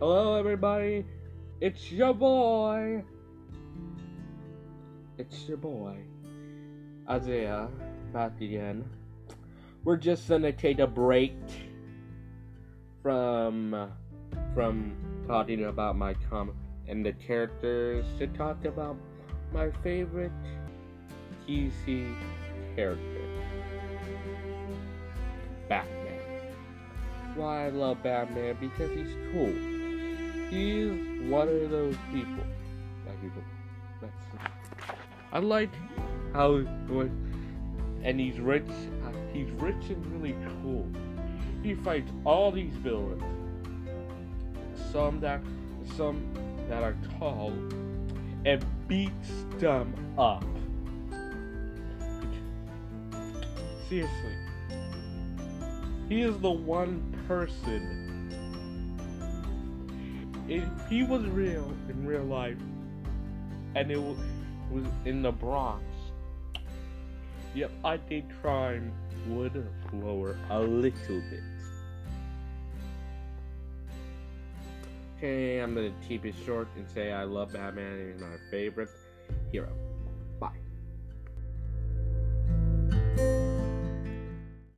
Hello, everybody. It's your boy. It's your boy, Isaiah, back again. We're just gonna take a break from from talking about my comic and the characters to talk about my favorite DC character, Batman. Why I love Batman? Because he's cool. He's one of those people. People. I like how when and he's rich. uh, He's rich and really cool. He fights all these villains. Some that some that are tall and beats them up. Seriously. He is the one person. If he was real in real life, and it wa- was in the Bronx, yep, I think crime would lower a little bit. Okay, I'm gonna keep it short and say I love Batman. He's my favorite hero.